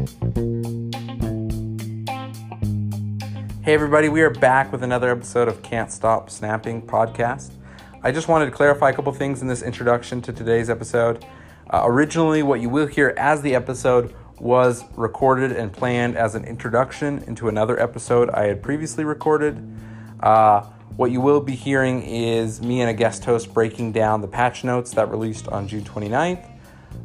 Hey, everybody, we are back with another episode of Can't Stop Snapping podcast. I just wanted to clarify a couple things in this introduction to today's episode. Uh, originally, what you will hear as the episode was recorded and planned as an introduction into another episode I had previously recorded. Uh, what you will be hearing is me and a guest host breaking down the patch notes that released on June 29th.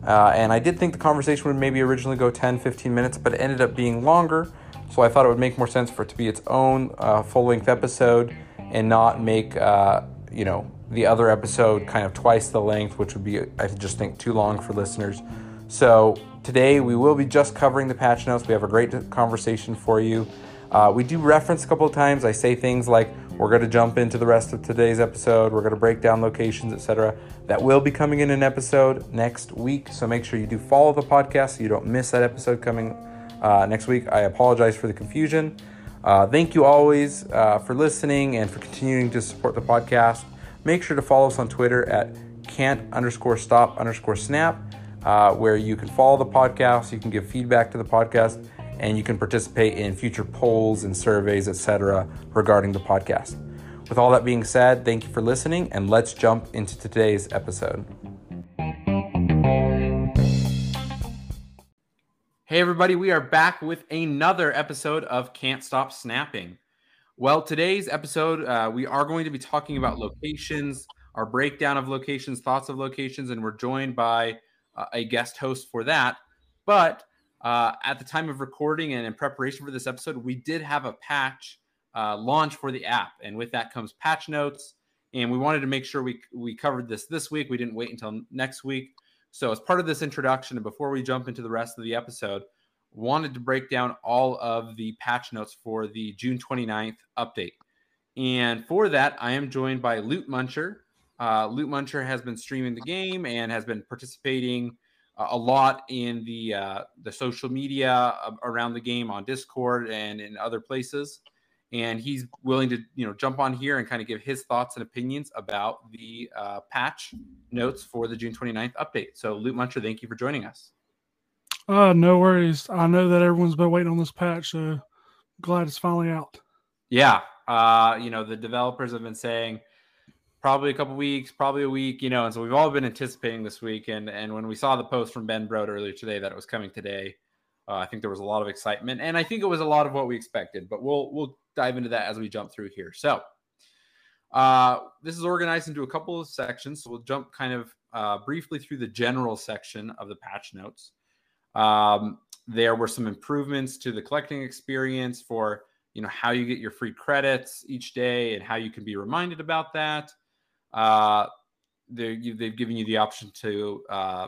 Uh, and I did think the conversation would maybe originally go 10 15 minutes, but it ended up being longer. So I thought it would make more sense for it to be its own uh, full length episode and not make, uh, you know, the other episode kind of twice the length, which would be, I just think, too long for listeners. So today we will be just covering the patch notes. We have a great conversation for you. Uh, we do reference a couple of times. I say things like we're going to jump into the rest of today's episode. We're going to break down locations, etc. That will be coming in an episode next week. So make sure you do follow the podcast so you don't miss that episode coming uh, next week. I apologize for the confusion. Uh, thank you always uh, for listening and for continuing to support the podcast. Make sure to follow us on Twitter at can't underscore stop underscore snap, uh, where you can follow the podcast, you can give feedback to the podcast, and you can participate in future polls and surveys, etc., regarding the podcast. With all that being said, thank you for listening, and let's jump into today's episode. Hey, everybody, we are back with another episode of Can't Stop Snapping. Well, today's episode, uh, we are going to be talking about locations, our breakdown of locations, thoughts of locations, and we're joined by uh, a guest host for that. But uh, at the time of recording and in preparation for this episode, we did have a patch uh, launch for the app, and with that comes patch notes. And we wanted to make sure we we covered this this week. We didn't wait until next week. So, as part of this introduction, and before we jump into the rest of the episode, wanted to break down all of the patch notes for the June 29th update. And for that, I am joined by Lootmuncher. Uh, Lootmuncher has been streaming the game and has been participating a lot in the uh, the social media around the game on Discord and in other places. And he's willing to you know jump on here and kind of give his thoughts and opinions about the uh, patch notes for the June 29th update. So Lootmuncher, thank you for joining us. Uh, no worries. I know that everyone's been waiting on this patch, so glad it's finally out. Yeah. Uh, you know, the developers have been saying probably a couple weeks, probably a week, you know, and so we've all been anticipating this week. And and when we saw the post from Ben Brode earlier today that it was coming today, uh, I think there was a lot of excitement, and I think it was a lot of what we expected. But we'll we'll dive into that as we jump through here. So, uh, this is organized into a couple of sections. So we'll jump kind of uh, briefly through the general section of the patch notes. Um, there were some improvements to the collecting experience for you know how you get your free credits each day and how you can be reminded about that. Uh, they've given you the option to uh,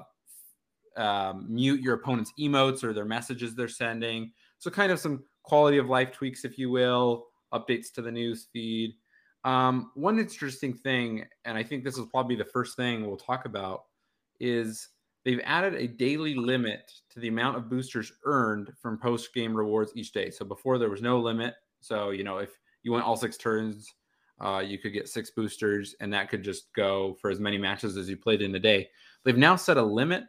um, mute your opponent's emotes or their messages they're sending. So kind of some quality of life tweaks, if you will, updates to the news feed. Um, one interesting thing, and I think this is probably the first thing we'll talk about, is they've added a daily limit to the amount of boosters earned from post game rewards each day. So before there was no limit. So, you know, if you went all six turns, uh, you could get six boosters and that could just go for as many matches as you played in a day. They've now set a limit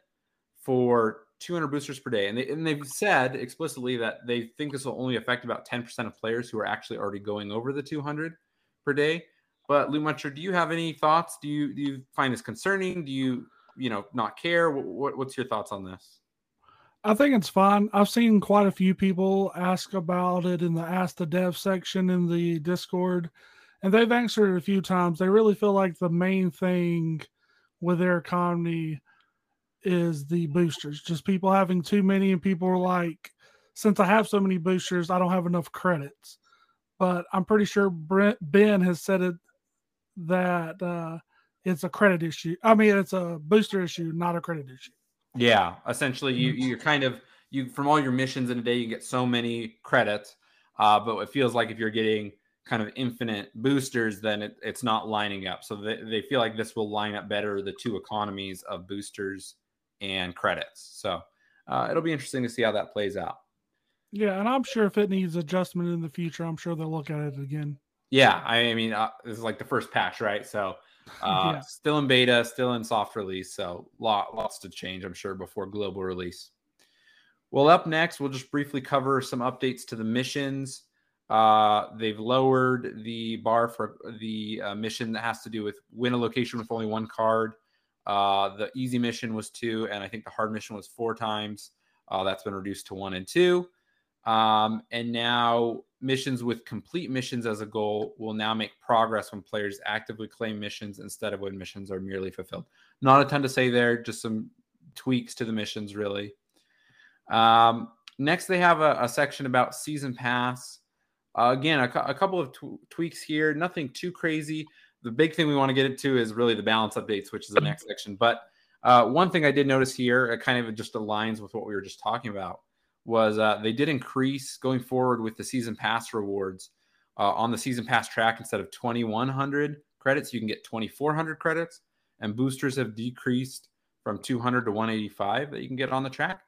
for 200 boosters per day. And, they, and they've said explicitly that they think this will only affect about 10% of players who are actually already going over the 200 per day. But Lootmuncher, do you have any thoughts? Do you do you find this concerning? Do you you know not care? What, what's your thoughts on this? I think it's fine. I've seen quite a few people ask about it in the Ask the Dev section in the Discord, and they've answered it a few times. They really feel like the main thing with their economy is the boosters. Just people having too many, and people are like, since I have so many boosters, I don't have enough credits. But I'm pretty sure Brent, Ben has said it that uh, it's a credit issue. I mean, it's a booster issue, not a credit issue. Yeah, essentially, you you're kind of you from all your missions in a day, you get so many credits, uh, but it feels like if you're getting kind of infinite boosters, then it, it's not lining up. So they, they feel like this will line up better the two economies of boosters and credits. So uh, it'll be interesting to see how that plays out. Yeah, and I'm sure if it needs adjustment in the future, I'm sure they'll look at it again. Yeah, I mean, uh, this is like the first patch, right? So uh, yeah. Still in beta, still in soft release, so lot, lots to change, I'm sure, before global release. Well, up next, we'll just briefly cover some updates to the missions. Uh, they've lowered the bar for the uh, mission that has to do with win a location with only one card. Uh, the easy mission was two, and I think the hard mission was four times. Uh, that's been reduced to one and two. Um, and now missions with complete missions as a goal will now make progress when players actively claim missions instead of when missions are merely fulfilled. Not a ton to say there, just some tweaks to the missions, really. Um, next, they have a, a, section about season pass. Uh, again, a, a, couple of tweaks here, nothing too crazy. The big thing we want to get into is really the balance updates, which is the next section. But uh, one thing I did notice here, it kind of just aligns with what we were just talking about, was uh, they did increase going forward with the season pass rewards uh, on the season pass track instead of 2,100 credits, you can get 2,400 credits, and boosters have decreased from 200 to 185 that you can get on the track.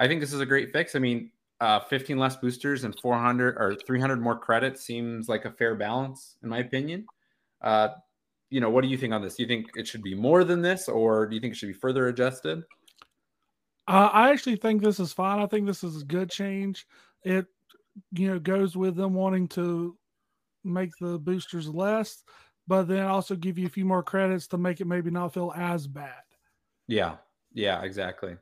I think this is a great fix. I mean, uh, 15 less boosters and 400 or 300 more credits seems like a fair balance, in my opinion. Uh, you know, what do you think on this? Do you think it should be more than this, or do you think it should be further adjusted? Uh, I actually think this is fine. I think this is a good change. It, you know, goes with them wanting to make the boosters less, but then also give you a few more credits to make it maybe not feel as bad. Yeah. Yeah, exactly.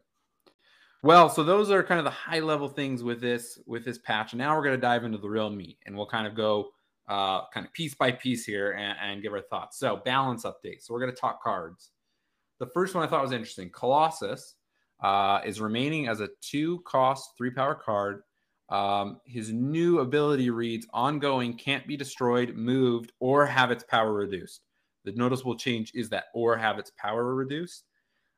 Well, so those are kind of the high level things with this with this patch. And now we're going to dive into the real meat, and we'll kind of go uh, kind of piece by piece here and, and give our thoughts. So balance update. So we're going to talk cards. The first one I thought was interesting. Colossus uh, is remaining as a two cost three power card. Um, his new ability reads ongoing can't be destroyed, moved, or have its power reduced. The noticeable change is that or have its power reduced.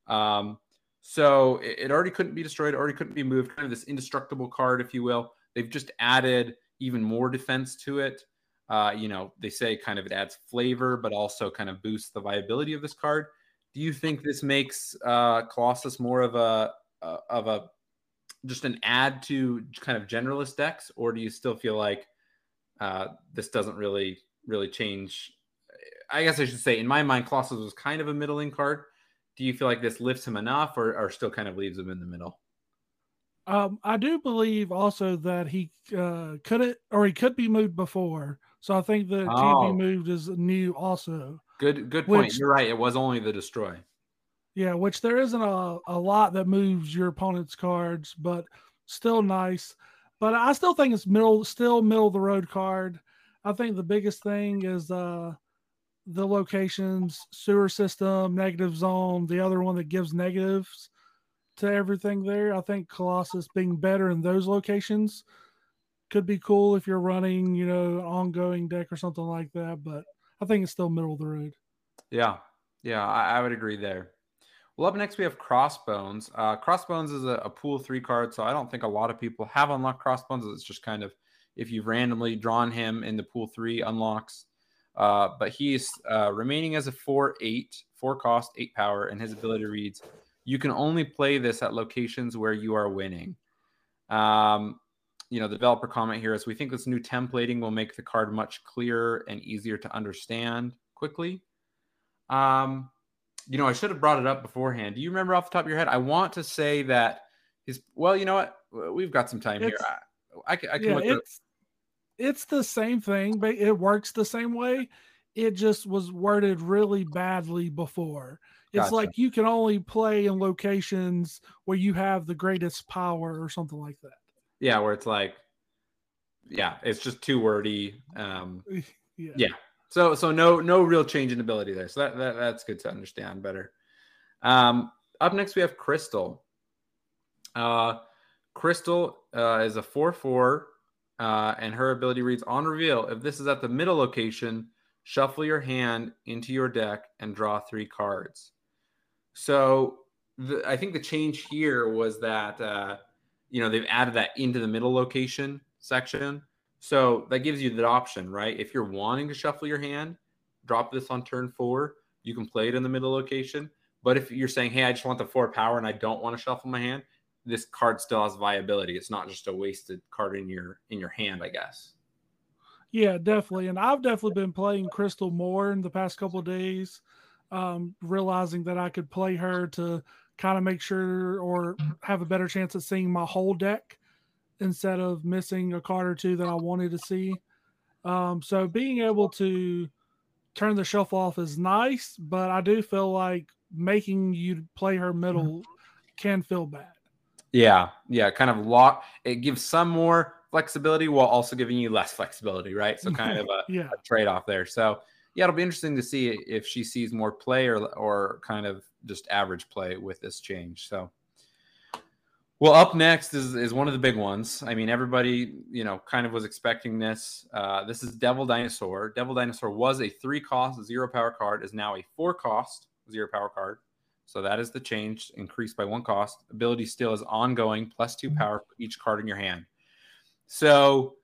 Um, so it, it already couldn't be destroyed, already couldn't be moved, kind of this indestructible card, if you will. They've just added even more defense to it. Uh, you know, they say kind of it adds flavor, but also kind of boosts the viability of this card. Do you think this makes uh, Colossus more of a uh, of a just an add to kind of generalist decks, or do you still feel like uh, this doesn't really really change? I guess I should say, in my mind, Colossus was kind of a middling card do you feel like this lifts him enough or, or still kind of leaves him in the middle? Um, I do believe also that he uh, could it or he could be moved before. So I think the oh. can be moved is new also. Good good point. Which, You're right. It was only the destroy. Yeah, which there isn't a, a lot that moves your opponent's cards, but still nice. But I still think it's middle still middle of the road card. I think the biggest thing is uh the locations, sewer system, negative zone, the other one that gives negatives to everything there. I think Colossus being better in those locations could be cool if you're running, you know, ongoing deck or something like that. But I think it's still middle of the road. Yeah. Yeah, I, I would agree there. Well, up next we have Crossbones. Uh, Crossbones is a, a, pool three card, so I don't think a lot of people have unlocked Crossbones. It's just kind of if you've randomly drawn him in the pool three unlocks, uh, but he's uh, remaining as a 4 8, 4 cost, 8 power, and his ability reads You can only play this at locations where you are winning. Um, you know, the developer comment here is we think this new templating will make the card much clearer and easier to understand quickly. Um, you know, I should have brought it up beforehand. Do you remember off the top of your head? I want to say that his, well, you know what? We've got some time it's, here. I, I, I can yeah, it's, it's the same thing, but it works the same way. It just was worded really badly before. It's gotcha. like you can only play in locations where you have the greatest power or something like that. Yeah, where it's like, yeah, it's just too wordy. Um, yeah. yeah. So so no no real change in ability there. So that, that that's good to understand better. Um, up next we have Crystal. Uh, Crystal uh, is a four four uh, and her ability reads on reveal. If this is at the middle location, shuffle your hand into your deck and draw three cards. So the, I think the change here was that uh, you know they've added that into the middle location section. So that gives you the option, right? If you're wanting to shuffle your hand, drop this on turn four. You can play it in the middle location. But if you're saying, hey, I just want the four power and I don't want to shuffle my hand, this card still has viability. It's not just a wasted card in your in your hand, I guess. Yeah, definitely. And I've definitely been playing Crystal more in the past couple of days, um, realizing that I could play her to kind of make sure or have a better chance at seeing my whole deck instead of missing a card or two that I wanted to see. Um, so being able to turn the shelf off is nice, but I do feel like making you play her middle can feel bad. Yeah, yeah, kind of lock. It gives some more flexibility while also giving you less flexibility, right? So kind of a, yeah. a trade off there. So yeah, it'll be interesting to see if she sees more play or or kind of just average play with this change. So. Well, up next is, is one of the big ones. I mean, everybody, you know, kind of was expecting this. Uh, this is Devil Dinosaur. Devil Dinosaur was a three cost zero power card, is now a four cost zero power card. So that is the change, increased by one cost. Ability still is ongoing, plus two power for each card in your hand. So,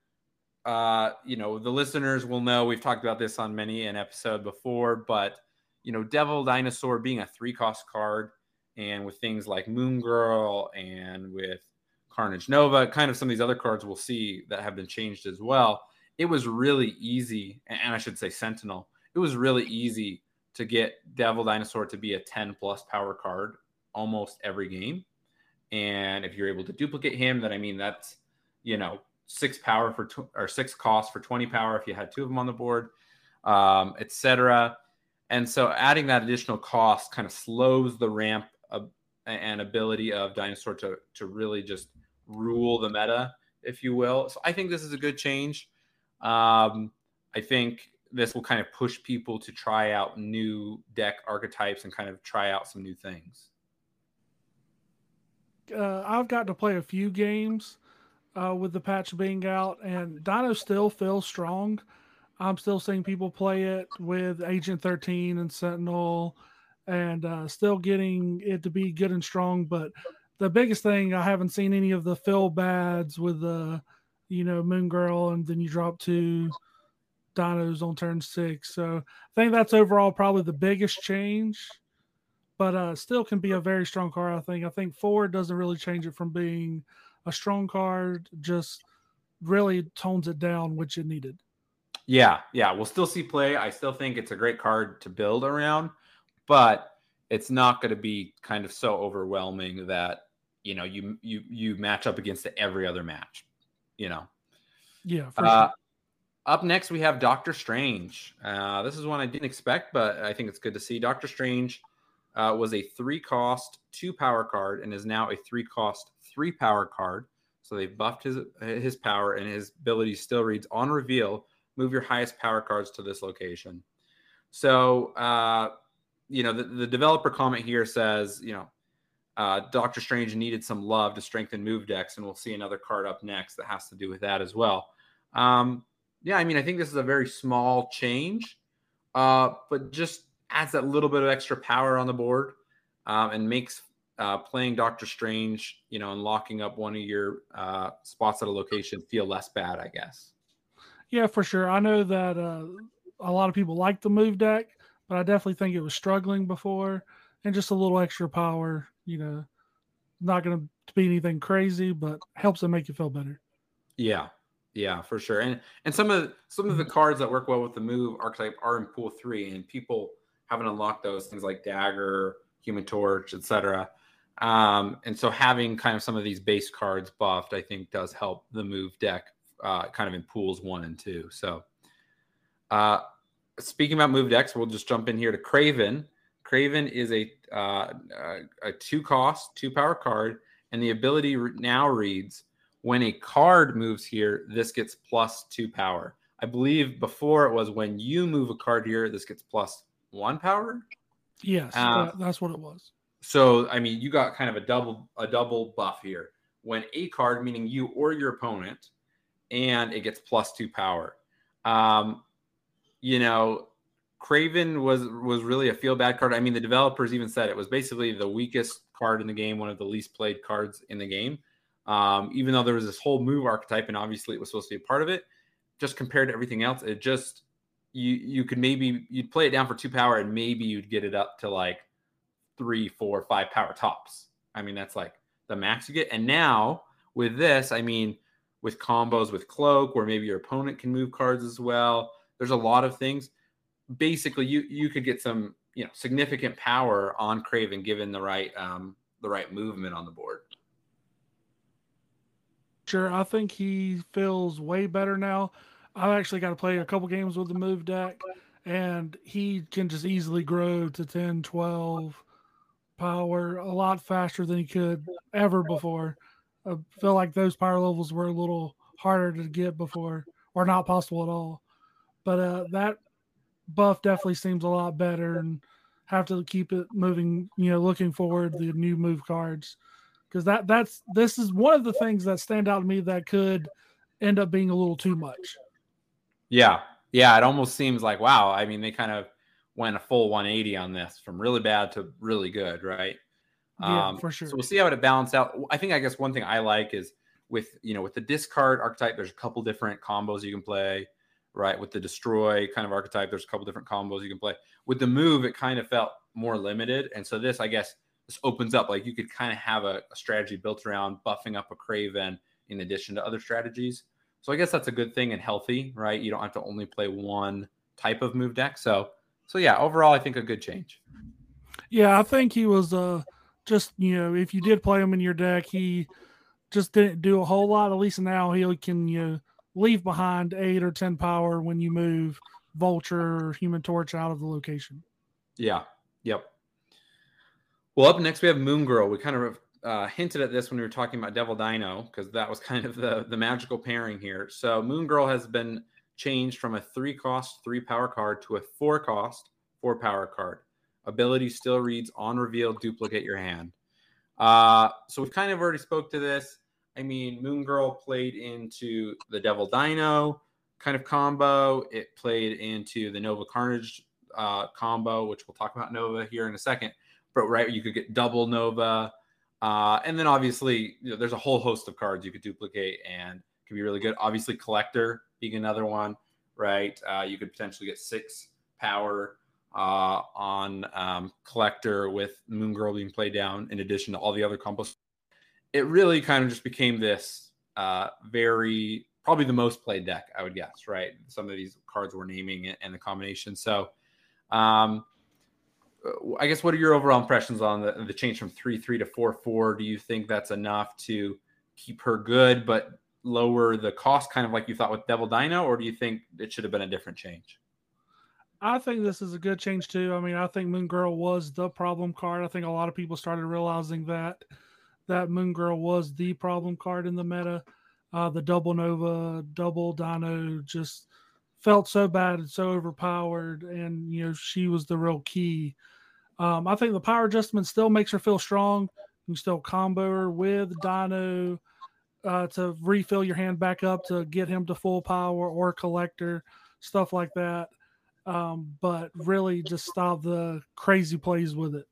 uh, you know, the listeners will know we've talked about this on many an episode before, but you know, Devil Dinosaur being a three cost card, and with things like Moon Girl and with Carnage Nova, kind of some of these other cards we'll see that have been changed as well. It was really easy, and I should say Sentinel. It was really easy to get Devil Dinosaur to be a 10 plus power card almost every game. And if you're able to duplicate him, then I mean that's you know six power for tw- or six cost for 20 power if you had two of them on the board, um, etc. And so adding that additional cost kind of slows the ramp of, and ability of Dinosaur to to really just rule the meta, if you will. So I think this is a good change. Um, I think this will kind of push people to try out new deck archetypes and kind of try out some new things. Uh, I've got to play a few games uh, with the patch being out, and Dino still feels strong. I'm still seeing people play it with Agent 13 and Sentinel, and uh, still getting it to be good and strong. But the biggest thing, I haven't seen any of the fill bads with the, you know, Moon Girl, and then you drop two dinos on turn six. So I think that's overall probably the biggest change, but uh, still can be a very strong card. I think. I think four doesn't really change it from being a strong card, just really tones it down, which it needed. Yeah, yeah, we'll still see play. I still think it's a great card to build around, but it's not going to be kind of so overwhelming that you know you you you match up against every other match. You know. Yeah. Uh, sure. Up next, we have Doctor Strange. Uh, this is one I didn't expect, but I think it's good to see. Doctor Strange uh, was a three cost, two power card, and is now a three cost, three power card. So they buffed his his power, and his ability still reads on reveal. Move your highest power cards to this location. So, uh, you know, the, the developer comment here says, you know, uh, Doctor Strange needed some love to strengthen move decks, and we'll see another card up next that has to do with that as well. Um, yeah, I mean, I think this is a very small change, uh, but just adds that little bit of extra power on the board um, and makes uh, playing Doctor Strange, you know, and locking up one of your uh, spots at a location feel less bad, I guess. Yeah, for sure. I know that uh, a lot of people like the move deck, but I definitely think it was struggling before, and just a little extra power, you know, not going to be anything crazy, but helps it make you feel better. Yeah, yeah, for sure. And and some of some of the mm-hmm. cards that work well with the move archetype are in pool three, and people haven't unlocked those things like dagger, human torch, etc. Um, and so having kind of some of these base cards buffed, I think, does help the move deck uh, kind of in pools one and two. So, uh, speaking about move decks, we'll just jump in here to Kraven. Kraven is a uh, a two cost, two power card, and the ability now reads when a card moves here, this gets plus two power. I believe before it was when you move a card here, this gets plus one power. Yes, uh, that's what it was. So I mean, you got kind of a double a double buff here. When a card, meaning you or your opponent, and it gets plus two power. Um, you know, Kraven was was really a feel bad card. I mean, the developers even said it was basically the weakest card in the game, one of the least played cards in the game. Um, even though there was this whole move archetype, and obviously it was supposed to be a part of it, just compared to everything else, it just you you could maybe you'd play it down for two power, and maybe you'd get it up to like three, four, five power tops. I mean, that's like the max you get. And now with this, I mean, with combos with cloak, where maybe your opponent can move cards as well. There's a lot of things. Basically, you you could get some you know significant power on Kraven given the right um, the right movement on the board. Sure, I think he feels way better now. I've actually got to play a couple games with the move deck, and he can just easily grow to 10, 12 power a lot faster than he could ever before. I feel like those power levels were a little harder to get before, or not possible at all. But uh, that buff definitely seems a lot better, and have to keep it moving. You know, looking forward to the new move cards because that that's this is one of the things that stand out to me that could end up being a little too much. Yeah, yeah, it almost seems like wow. I mean, they kind of went a full 180 on this from really bad to really good, right? Yeah, um, for sure. So we'll see how it balances out. I think I guess one thing I like is with you know with the discard archetype, there's a couple different combos you can play, right? With the destroy kind of archetype, there's a couple different combos you can play. With the move, it kind of felt more limited, and so this, I guess, this opens up like you could kind of have a, a strategy built around buffing up a Kraven in addition to other strategies. So I guess that's a good thing and healthy, right? You don't have to only play one type of move deck. So so yeah, overall I think a good change. Yeah, I think he was uh just you know if you did play him in your deck, he just didn't do a whole lot. At least now he can you know, leave behind eight or ten power when you move Vulture or Human Torch out of the location. Yeah. Yep. Well, up next we have Moon Girl. We kind of uh, hinted at this when we were talking about Devil Dino because that was kind of the the magical pairing here. So Moon Girl has been changed from a three cost, three power card to a four cost, four power card. Ability still reads on reveal, duplicate your hand. Uh, so we've kind of already spoke to this. I mean, Moon Girl played into the Devil Dino kind of combo. It played into the Nova Carnage uh, combo, which we'll talk about Nova here in a second. But right, you could get double Nova, uh, and then obviously you know, there's a whole host of cards you could duplicate and can be really good. Obviously, Collector being another one, right? Uh, you could potentially get six power uh, on um, Collector with Moon Girl being played down in addition to all the other combos. It really kind of just became this uh, very, probably the most played deck, I would guess, right? Some of these cards we're naming and the combination. So, um, I guess what are your overall impressions on the, the change from three three to four four? Do you think that's enough to keep her good, but lower the cost, kind of like you thought with Devil Dino, or do you think it should have been a different change? I think this is a good change too. I mean, I think Moon Girl was the problem card. I think a lot of people started realizing that that Moon Girl was the problem card in the meta. Uh, the double Nova, double Dino just felt so bad and so overpowered, and you know she was the real key. Um, I think the power adjustment still makes her feel strong. You still combo her with Dino uh, to refill your hand back up to get him to full power or collector stuff like that. Um, but really, just stop the crazy plays with it.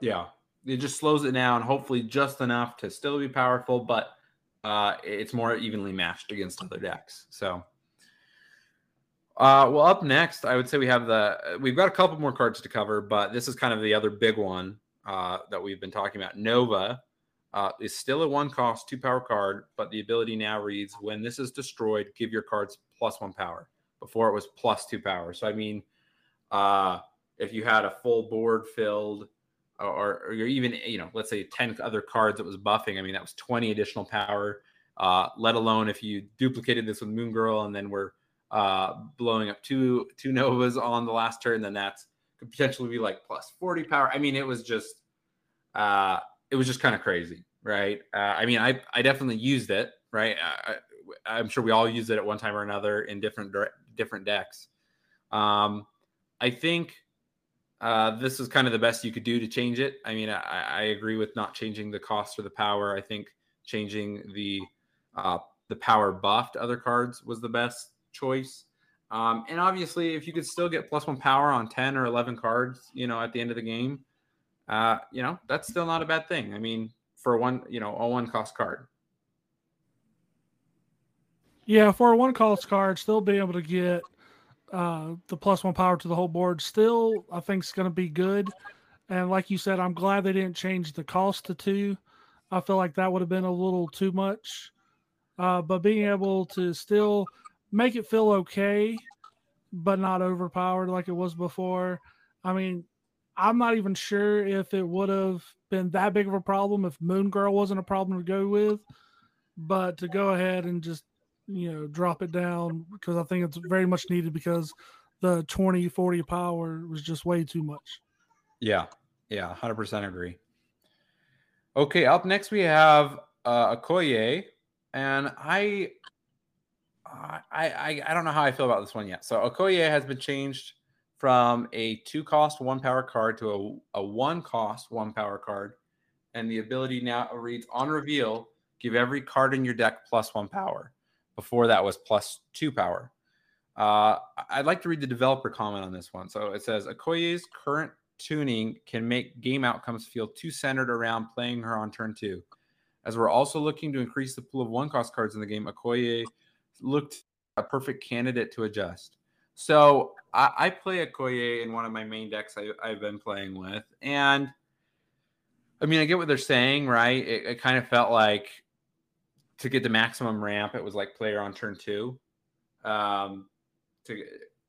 Yeah, it just slows it down. Hopefully, just enough to still be powerful, but uh, it's more evenly matched against other decks. So. Uh, well, up next, I would say we have the we've got a couple more cards to cover, but this is kind of the other big one uh, that we've been talking about. Nova uh, is still a one cost, two power card, but the ability now reads when this is destroyed, give your cards plus one power. Before it was plus two power. So, I mean, uh, if you had a full board filled, or, or you're even, you know, let's say 10 other cards that was buffing, I mean, that was 20 additional power, uh, let alone if you duplicated this with Moon Girl and then we're uh, blowing up two two Novas on the last turn, then that's could potentially be like plus 40 power. I mean, it was just uh, it was just kind of crazy, right? Uh, I mean, I I definitely used it, right? I, am sure we all used it at one time or another in different different decks. Um, I think uh, this is kind of the best you could do to change it. I mean, I, I agree with not changing the cost or the power. I think changing the uh, the power buff to other cards was the best choice. Um, and obviously, if you could still get plus one power on 10 or 11 cards, you know, at the end of the game, uh, you know, that's still not a bad thing. I mean, for one, you know, a one cost card. Yeah, for a one cost card, still be able to get uh, the plus one power to the whole board, still, I think is going to be good. And like you said, I'm glad they didn't change the cost to two. I feel like that would have been a little too much. Uh, but being able to still make it feel okay, but not overpowered like it was before. I mean, I'm not even sure if it would have been that big of a problem if Moon Girl wasn't a problem to go with. But to go ahead and just, you know, drop it down because I think it's very much needed because the 20, 40 power was just way too much. Yeah. Yeah. 100% agree. Okay. Up next, we have uh, Okoye. And I, I, I, I don't know how I feel about this one yet. So Okoye has been changed from a two cost one power card to a, a one cost one power card. And the ability now reads on reveal, give every card in your deck plus one power. Before that was plus two power. Uh, I'd like to read the developer comment on this one. So it says Okoye's current tuning can make game outcomes feel too centered around playing her on turn two. As we're also looking to increase the pool of one cost cards in the game, Okoye looked a perfect candidate to adjust. So I, I play Okoye in one of my main decks I, have been playing with. And I mean, I get what they're saying, right? It, it kind of felt like to get the maximum ramp, it was like player on turn two. Um, to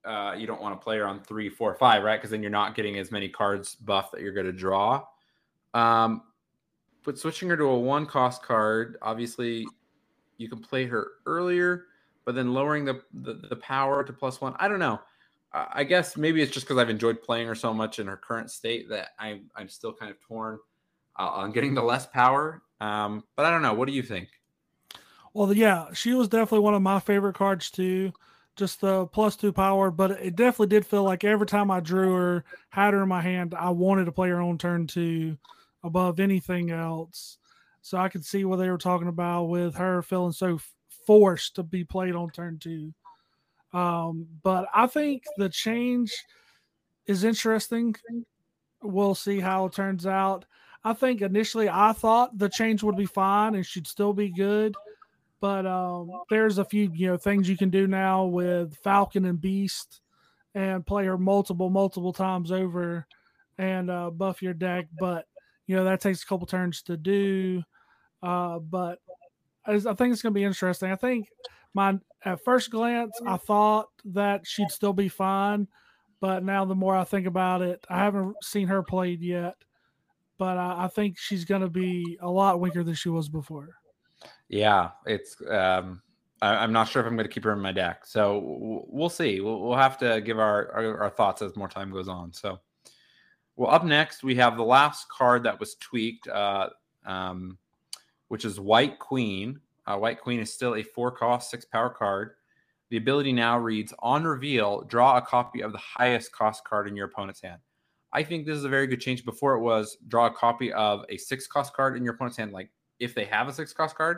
uh, you don't want to play her on three, four, five, right? Because then you're not getting as many cards buff that you're going to draw. Um, but switching her to a one cost card, obviously, you can play her earlier, but then lowering the the, the power to plus one. I don't know. I guess maybe it's just because I've enjoyed playing her so much in her current state that I'm I'm still kind of torn uh, on getting the less power. Um, but I don't know. What do you think? Well, yeah, she was definitely one of my favorite cards too. Just the plus two power, but it definitely did feel like every time I drew her, had her in my hand, I wanted to play her on turn two above anything else. So I could see what they were talking about with her feeling so forced to be played on turn two. Um, but I think the change is interesting. We'll see how it turns out. I think initially I thought the change would be fine and should still be good. But um, there's a few you know things you can do now with Falcon and Beast and play her multiple multiple times over and uh, buff your deck. But you know that takes a couple turns to do. Uh, but I think it's going to be interesting. I think my at first glance I thought that she'd still be fine, but now the more I think about it, I haven't seen her played yet, but I, I think she's going to be a lot weaker than she was before. Yeah, it's. Um, I, am not sure if I'm going to keep her in my deck, so we'll see. We'll, we'll have to give our, our, our thoughts as more time goes on. So. Well, up next, we have the last card that was tweaked, uh, um, which is White Queen. Uh, White Queen is still a four cost, six power card. The ability now reads On reveal, draw a copy of the highest cost card in your opponent's hand. I think this is a very good change. Before it was draw a copy of a six cost card in your opponent's hand, like if they have a six cost card.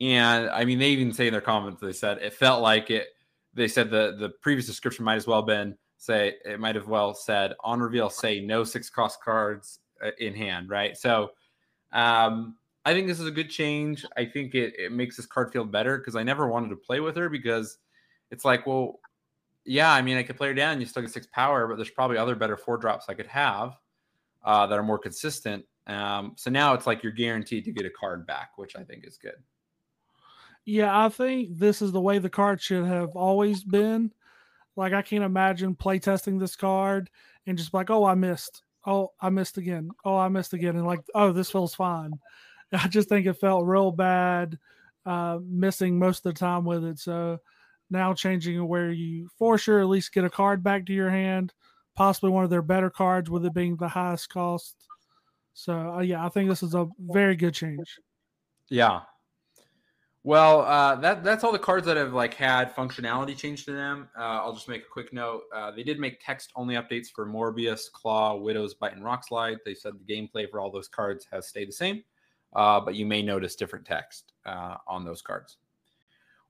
And I mean, they even say in their comments, they said it felt like it. They said the the previous description might as well been say it might have well said on reveal say no six cost cards uh, in hand right so um i think this is a good change i think it, it makes this card feel better because i never wanted to play with her because it's like well yeah i mean i could play her down you still get six power but there's probably other better four drops i could have uh, that are more consistent um, so now it's like you're guaranteed to get a card back which i think is good yeah i think this is the way the card should have always been like I can't imagine playtesting this card and just like, oh, I missed. Oh, I missed again. Oh, I missed again. And like, oh, this feels fine. I just think it felt real bad, uh, missing most of the time with it. So now changing where you for sure at least get a card back to your hand, possibly one of their better cards with it being the highest cost. So uh, yeah, I think this is a very good change. Yeah, well, uh, that that's all the cards that have like had functionality changed to them. Uh, I'll just make a quick note. Uh, they did make text only updates for Morbius, Claw, Widow's Bite, and Rockslide. They said the gameplay for all those cards has stayed the same, uh, but you may notice different text uh, on those cards.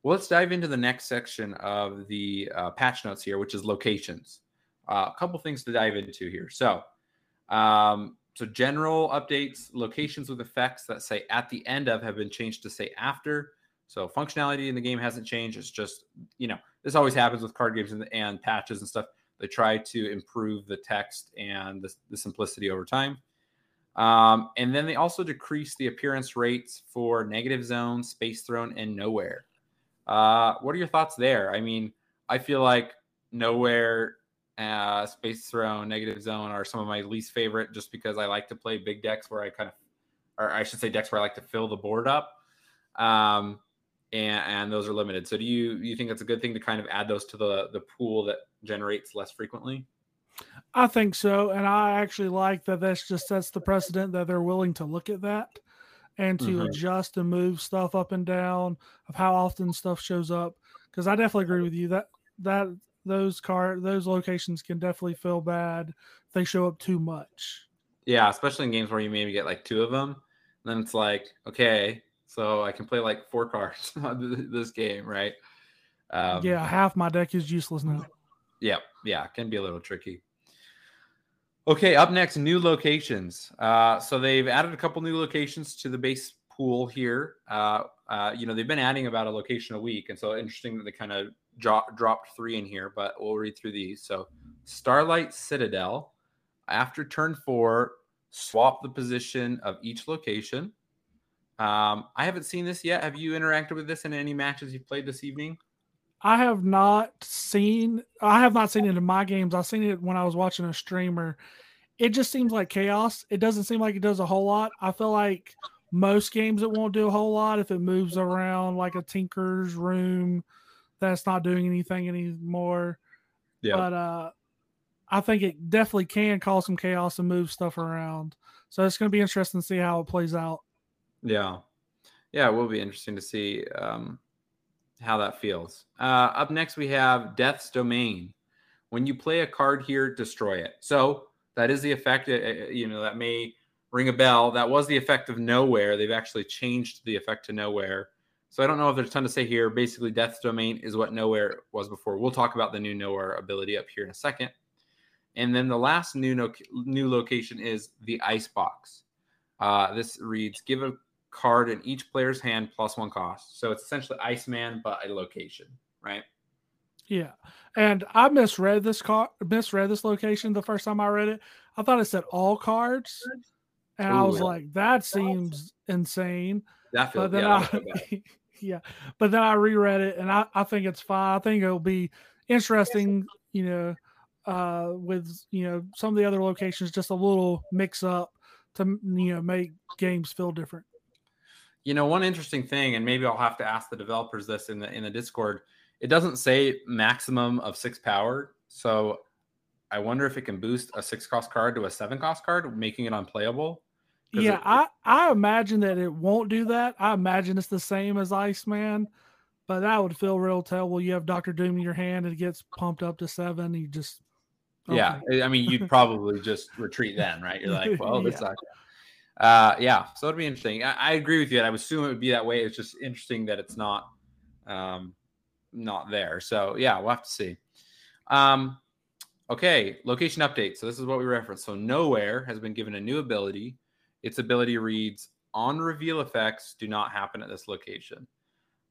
Well, let's dive into the next section of the uh, patch notes here, which is locations. a couple things to dive into here. So, um, so general updates, locations with effects that say at the end of have been changed to say after. So functionality in the game hasn't changed. It's just, you know, this always happens with card games and, and patches and stuff. They try to improve the text and the, the simplicity over time. Um, and then they also decrease the appearance rates for negative zone, space throne, and nowhere. Uh, what are your thoughts there? I mean, I feel like nowhere uh, Space Throne, Negative Zone are some of my least favorite, just because I like to play big decks where I kind of, or I should say decks where I like to fill the board up. Um, and, and those are limited. So do you you think it's a good thing to kind of add those to the the pool that generates less frequently? I think so, and I actually like that. That's just sets the precedent that they're willing to look at that and to mm-hmm. adjust and move stuff up and down of how often stuff shows up. Because I definitely agree with you that that those car those locations can definitely feel bad they show up too much. Yeah, especially in games where you maybe get like two of them. Then it's like, okay, so I can play like four cards on this game, right? Um, yeah, half my deck is useless now. Yeah, yeah, can be a little tricky. Okay, up next, new locations. Uh, so they've added a couple new locations to the base pool here. Uh, uh, you know, they've been adding about a location a week, and so interesting that they kind of drop, dropped three in here. But we'll read through these. So, Starlight Citadel. After turn four, swap the position of each location. Um, I haven't seen this yet. Have you interacted with this in any matches you've played this evening? I have not seen. I have not seen it in my games. I've seen it when I was watching a streamer. It just seems like chaos. It doesn't seem like it does a whole lot. I feel like most games it won't do a whole lot if it moves around like a tinker's room that's not doing anything anymore. Yeah. But uh I think it definitely can cause some chaos and move stuff around. So it's going to be interesting to see how it plays out. Yeah. Yeah, it will be interesting to see um, how that feels. Uh, up next, we have Death's Domain. When you play a card here, destroy it. So that is the effect. Uh, uh, you know, that may ring a bell. That was the effect of Nowhere. They've actually changed the effect to Nowhere. So I don't know if there's a ton to say here. Basically, Death's Domain is what Nowhere was before. We'll talk about the new Nowhere ability up here in a second. And then the last new no- new location is the Ice Box. Uh, this reads: Give a card in each player's hand plus one cost. So it's essentially Iceman, but a location, right? Yeah. And I misread this card, misread this location the first time I read it. I thought it said all cards. And Ooh, I was like, that seems insane. That feels, but then yeah, I, yeah. But then I reread it and I, I think it's fine. I think it'll be interesting, you know, uh, with, you know, some of the other locations, just a little mix up to, you know, make games feel different. You know, one interesting thing, and maybe I'll have to ask the developers this in the in the Discord. It doesn't say maximum of six power, so I wonder if it can boost a six cost card to a seven cost card, making it unplayable. Yeah, it, I I imagine that it won't do that. I imagine it's the same as Iceman, but that would feel real terrible. You have Doctor Doom in your hand and it gets pumped up to seven. You just okay. yeah, I mean, you'd probably just retreat then, right? You're like, well, this yeah. Uh, yeah, so it'd be interesting. I, I, agree with you. I would assume it would be that way. It's just interesting that it's not, um, not there. So yeah, we'll have to see. Um, okay, location update. So this is what we referenced. So nowhere has been given a new ability. Its ability reads on reveal effects do not happen at this location.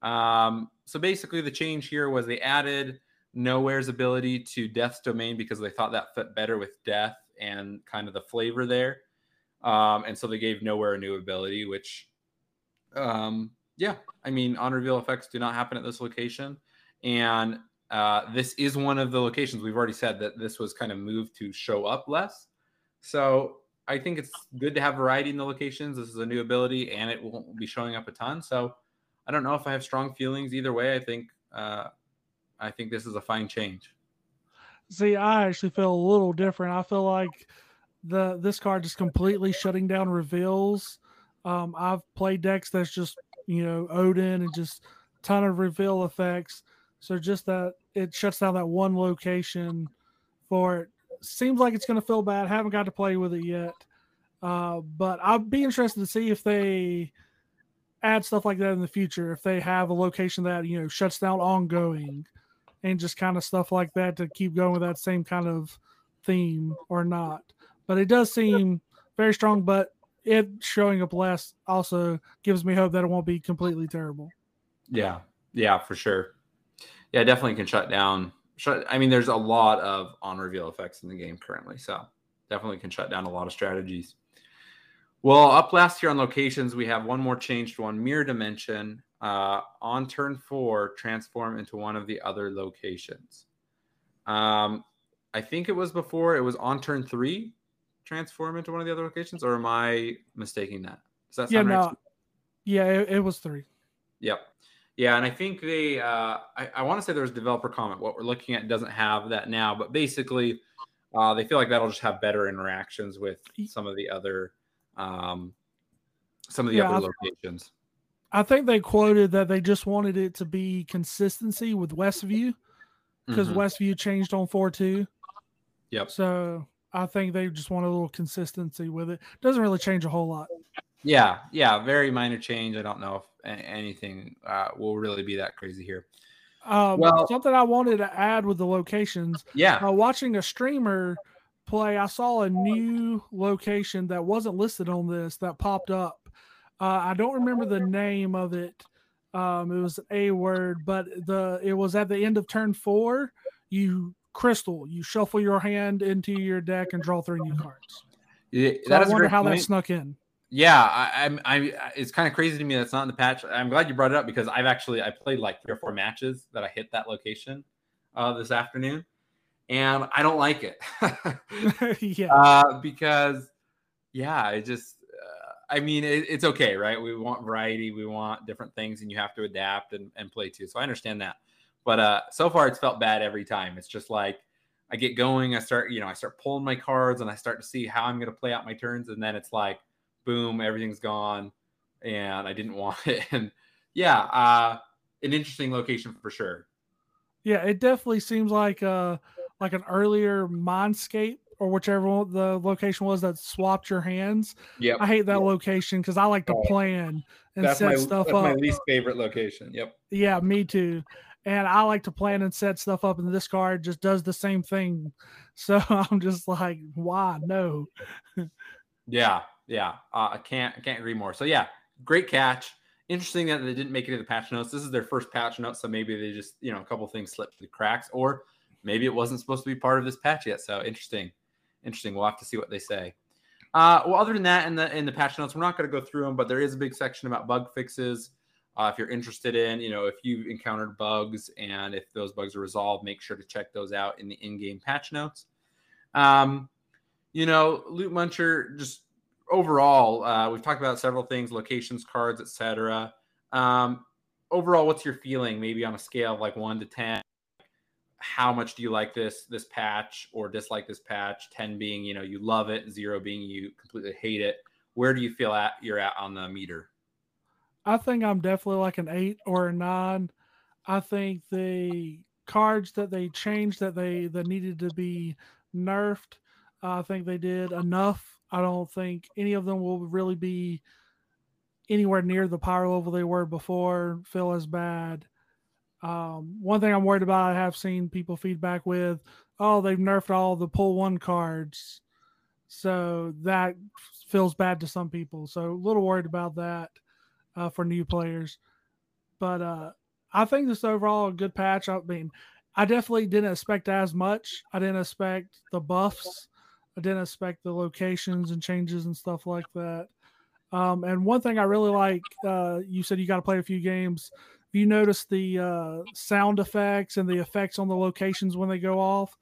Um, so basically, the change here was they added nowhere's ability to death's domain because they thought that fit better with death and kind of the flavor there. Um, and so they gave nowhere a new ability, which, um, yeah, I mean, on reveal effects do not happen at this location. And uh, this is one of the locations we've already said that this was kind of moved to show up less. So I think it's good to have variety in the locations. This is a new ability and it won't be showing up a ton. So I don't know if I have strong feelings either way. I think, uh, I think this is a fine change. See, I actually feel a little different. I feel like the this card is completely shutting down reveals. Um, I've played decks that's just you know Odin and just ton of reveal effects. So just that it shuts down that one location for it. Seems like it's going to feel bad. Haven't got to play with it yet, uh, but I'll be interested to see if they add stuff like that in the future. If they have a location that you know shuts down ongoing, and just kind of stuff like that to keep going with that same kind of theme or not but it does seem very strong. But it showing up less also gives me hope that it won't be completely terrible. Yeah, yeah, for sure. Yeah, definitely can shut down. Shut. I mean, there's a lot of on reveal effects in the game currently, so definitely can shut down a lot of strategies. Well, up last here on locations, we have one more change to one mirror dimension. Uh, on turn four, transform into one of the other locations. Um, I think it was before it was on turn three, transform into one of the other locations, or am I mistaking that? Does that Yeah, sound right? no, yeah, it, it was three. Yep. Yeah, and I think they uh I, I want to say there was a developer comment. What we're looking at doesn't have that now, but basically uh they feel like that'll just have better interactions with some of the other um some of the Yeah, other I- locations. I think they quoted that they just wanted it to be consistency with Westview because Mhm. Westview changed on four two. Yep. So I think they just want a little consistency with it. Doesn't really change a whole lot. Yeah, yeah, very minor change. I don't know if anything uh will really be that crazy here. Um, Well- something I wanted to add with the locations. Yeah. Uh, watching a streamer play, I saw a new location that wasn't listed on this that popped up. Uh, I don't remember the name of it. Um, it was a word, but the it was at the end of turn four. You crystal, you shuffle your hand into your deck and draw three new cards. Yeah, So I wonder how that snuck in. Yeah, I, I'm. I. It's kind of crazy to me that's not in the patch. I'm glad you brought it up because I've actually I played like three or four matches that I hit that location uh, this afternoon, and I don't like it yeah, uh, because yeah, it just. Uh, I mean, it, it's okay, right? We want variety, we want different things, and you have to adapt and, and play too. So I understand that, but uh, so far it's felt bad every time. It's just like I get going, I start, you know, I start pulling my cards, and I start to see how I'm going to play out my turns, and then it's like boom, everything's gone, and I didn't want it. And yeah, uh, an interesting location for sure. yeah. It definitely seems like uh like an earlier Mindscape or whichever the location was that swapped your hands. Yep, I hate that Yep. location because I like to plan and that's set my stuff that's up. my least favorite location. Yep. Yeah, me too. And I like to plan and set stuff up, and this card just does the same thing. So I'm just like, why? No. Yeah, yeah. Uh, I can't I can't agree more. So yeah, great catch. Interesting that they didn't make it to the patch notes. This is their first patch note, so maybe they just you know a couple things slipped through the cracks, or maybe it wasn't supposed to be part of this patch yet. So interesting, interesting. We'll have to see what they say. Uh, well, other than that, in the in the patch notes, we're not going to go through them, but there is a big section about bug fixes. Uh, if you're interested in, you know, if you've encountered bugs and if those bugs are resolved, make sure to check those out in the in-game patch notes. Um, you know, Lootmuncher, just overall, uh, we've talked about several things, locations, cards, etc. Um, overall, what's your feeling? Maybe on a scale of like one to ten, how much do you like this this patch or dislike this patch? Ten being, you know, you love it, zero being you completely hate it. Where do you feel at you're at on the meter? I think I'm definitely like an eight or a nine. I think the cards that they changed that they that needed to be nerfed, I think they did enough. I don't think any of them will really be anywhere near the power level they were before. Feel as bad. Um, one thing I'm worried about, I have seen people feedback with, oh, they've nerfed all the pull one cards, so that feels bad to some people. So a little worried about that uh, for new players. But uh, I think this overall a good patch. I mean, I definitely didn't expect as much. I didn't expect the buffs. I didn't expect the locations and changes and stuff like that. Um, and one thing I really like, uh, you said you got to play a few games. You notice the uh, sound effects and the effects on the locations when they go off,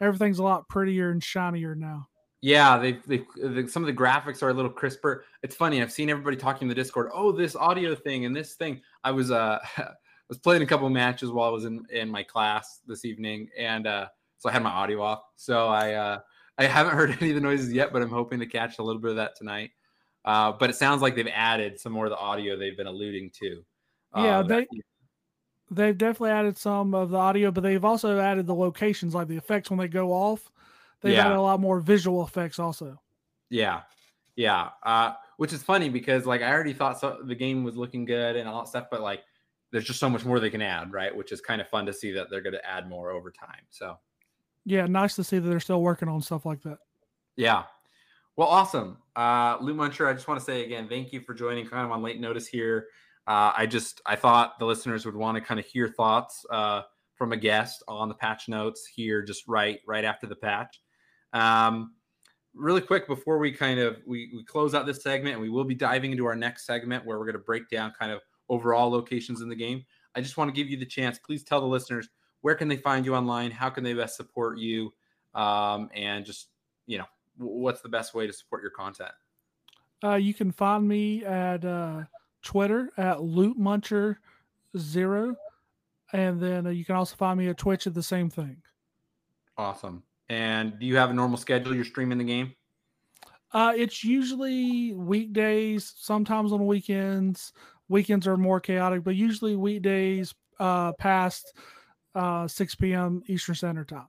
everything's a lot prettier and shinier now. Yeah, they they the, some of the graphics are a little crisper. It's funny. I've seen everybody talking in the Discord. Oh, this audio thing and this thing. I was uh was playing a couple matches while I was in in my class this evening, and uh so I had my audio off. So I uh I haven't heard any of the noises yet, but I'm hoping to catch a little bit of that tonight. Uh, but it sounds like they've added some more of the audio they've been alluding to. Yeah, Uh, they they've definitely added some of the audio, but they've also added the locations, like the effects when they go off. They've Yeah. added a lot more visual effects also. Yeah, yeah. Uh, which is funny because like I already thought so the game was looking good and all that stuff, but like there's just so much more they can add, right? Which is kind of fun to see that they're going to add more over time. So Yeah, nice to see that they're still working on stuff like that. yeah. Well, awesome. Uh, Lootmuncher, I just want to say again, thank you for joining kind of on late notice here. Uh, I just I thought the listeners would want to kind of hear thoughts uh, from a guest on the patch notes here, just right right after the patch. Um, really quick before we kind of we, we close out this segment and we will be diving into our next segment where we're going to break down kind of overall locations in the game i just want to give you the chance please tell the listeners where can they find you online how can they best support you um, and just you know what's the best way to support your content. Uh, you can find me at uh, Twitter at Lootmuncher Zero, and then uh, you can also find me at Twitch at the same thing. Awesome. And do you have a normal schedule you're streaming the game? Uh, it's usually weekdays, sometimes on weekends. Weekends are more chaotic, but usually weekdays uh, past uh, 6 p.m. Eastern Standard Time.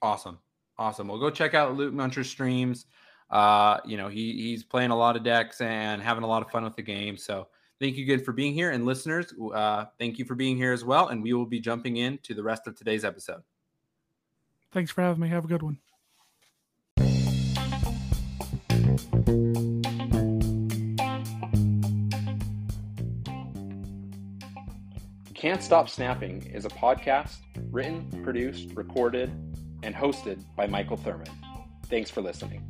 Awesome. Awesome. Well, go check out Lootmuncher streams. Uh, you know, he he's playing a lot of decks and having a lot of fun with the game. So thank you again for being here. And listeners, uh, thank you for being here as well. And we will be jumping into the rest of today's episode. Thanks for having me. Have a good one. Can't Stop Snapping is a podcast written, produced, recorded, and hosted by Michael Thurman. Thanks for listening.